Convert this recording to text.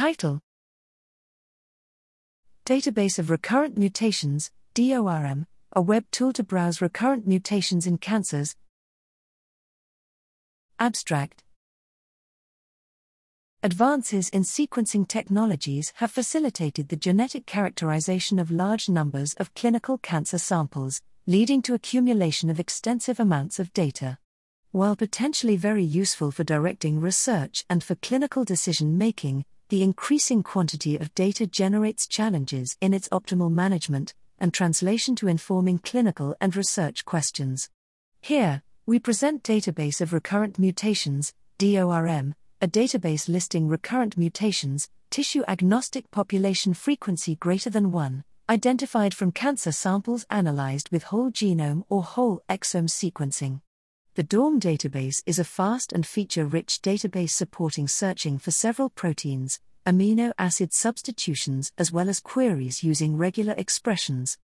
Title Database of Recurrent Mutations, DORM, a web tool to browse recurrent mutations in cancers. Abstract Advances in sequencing technologies have facilitated the genetic characterization of large numbers of clinical cancer samples, leading to accumulation of extensive amounts of data. While potentially very useful for directing research and for clinical decision making, the increasing quantity of data generates challenges in its optimal management and translation to informing clinical and research questions. Here, we present Database of Recurrent Mutations, DORM, a database listing recurrent mutations, tissue agnostic population frequency greater than 1, identified from cancer samples analyzed with whole genome or whole exome sequencing. The DORM database is a fast and feature rich database supporting searching for several proteins, amino acid substitutions, as well as queries using regular expressions.